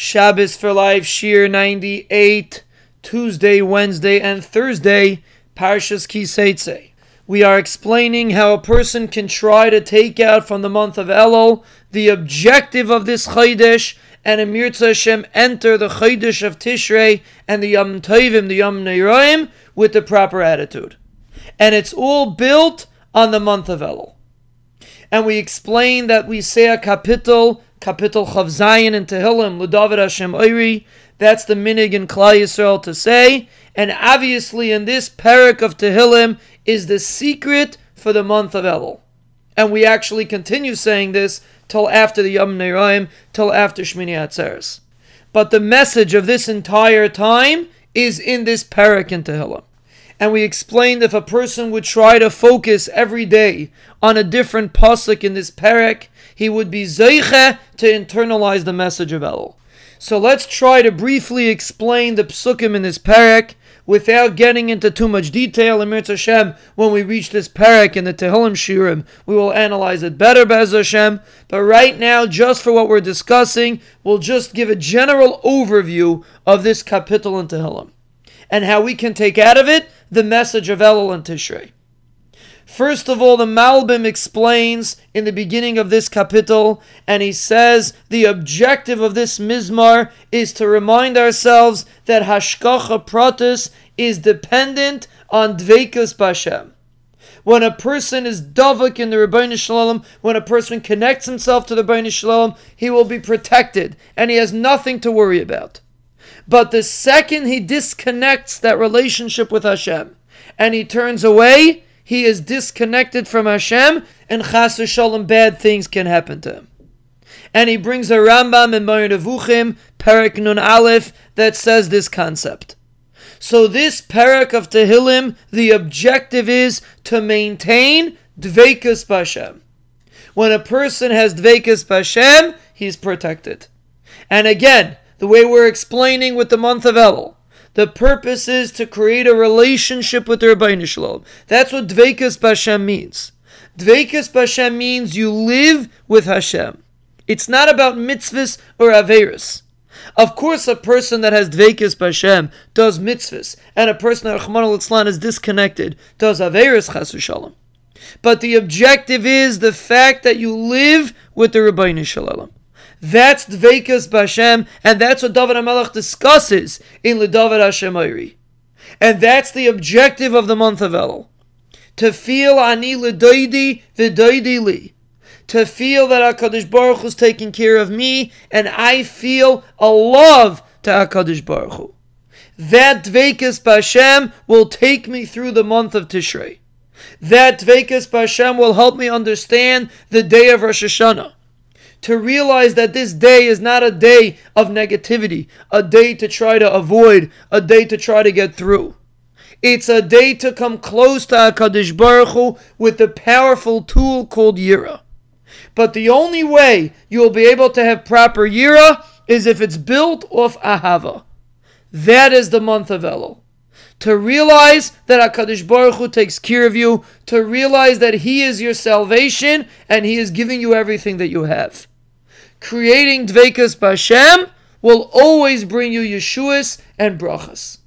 Shabbos for Life, Shiur 98, Tuesday, Wednesday, and Thursday, Parshas Kiseitse. We are explaining how a person can try to take out from the month of Elul the objective of this Chaydesh and Emir Hashem enter the Chaydesh of Tishrei and the Yom Tovim, the Yom Neiraim, with the proper attitude. And it's all built on the month of Elul. And we explain that we say a kapitel Kapitel Chav Zion in Tehillim, Ledavid Hashem Oiri. That's the minig in Klal Yisrael to say. And obviously, in this parak of Tehillim is the secret for the month of Elul. And we actually continue saying this till after the Yom Neiraim, till after Shmini Atzeres. But the message of this entire time is in this parak in Tehillim and we explained if a person would try to focus every day on a different pasuk in this parak, he would be zeiche to internalize the message of Elul. So let's try to briefly explain the psukim in this parak without getting into too much detail. In Hashem, when we reach this parak in the Tehillim Shirim, we will analyze it better, Bez Hashem. But right now, just for what we're discussing, we'll just give a general overview of this kapitel in Tehillim and how we can take out of it the message of Elul and Tishrei. First of all, the Malbim explains in the beginning of this kapitel, and he says the objective of this mizmar is to remind ourselves that hashgacha pratis is dependent on dveikus bashem. When a person is davak in the Rebbeinu Shalom, when a person connects himself to the Rebbeinu Shalom, he will be protected, and he has nothing to worry about. But the second he disconnects that relationship with Hashem and he turns away, he is disconnected from Hashem, and chas v'shalom, bad things can happen to him. And he brings a Rambam in Moreh Nevuchim, Perak Nun Aleph, that says this concept. So this Perak of Tehillim, the objective is to maintain Dveikus Bashem. When a person has Dveikus Bashem, he's protected. And again, the way we're explaining with the month of Elul. The purpose is to create a relationship with the Rabbi Shalom. That's what Dveikus Bashem means. Dveikus Bashem means you live with Hashem. It's not about mitzvahs or averis. Of course, a person that has dveikus b'Hashem does mitzvahs, and a person that Rahman al is disconnected does averis chas v'shalom. But the objective is the fact that you live with the Rabbi Shalom. That's Dveikas Bashem, and that's what David HaMelech discusses in Ledavid Hashem Oiri. And that's the objective of the month of Elul. To feel Ani Ledoidi V'doidi Li. To feel that HaKadosh Baruch Hu is taking care of me, and I feel a love to HaKadosh Baruch Hu. That Dveikas Bashem will take me through the month of Tishrei. That Dveikas Bashem will help me understand the day of Rosh Hashanah to realize that this day is not a day of negativity, a day to try to avoid, a day to try to get through. It's a day to come close to HaKadosh Baruch Hu with the powerful tool called Yira. But the only way you'll be able to have proper Yira is if it's built off Ahava. That is the month of Elul. To realize that HaKadosh Baruch Hu takes care of you, to realize that He is your salvation and He is giving you everything that you have creating Dveikas Bashem will always bring you Yeshuas and Brachas.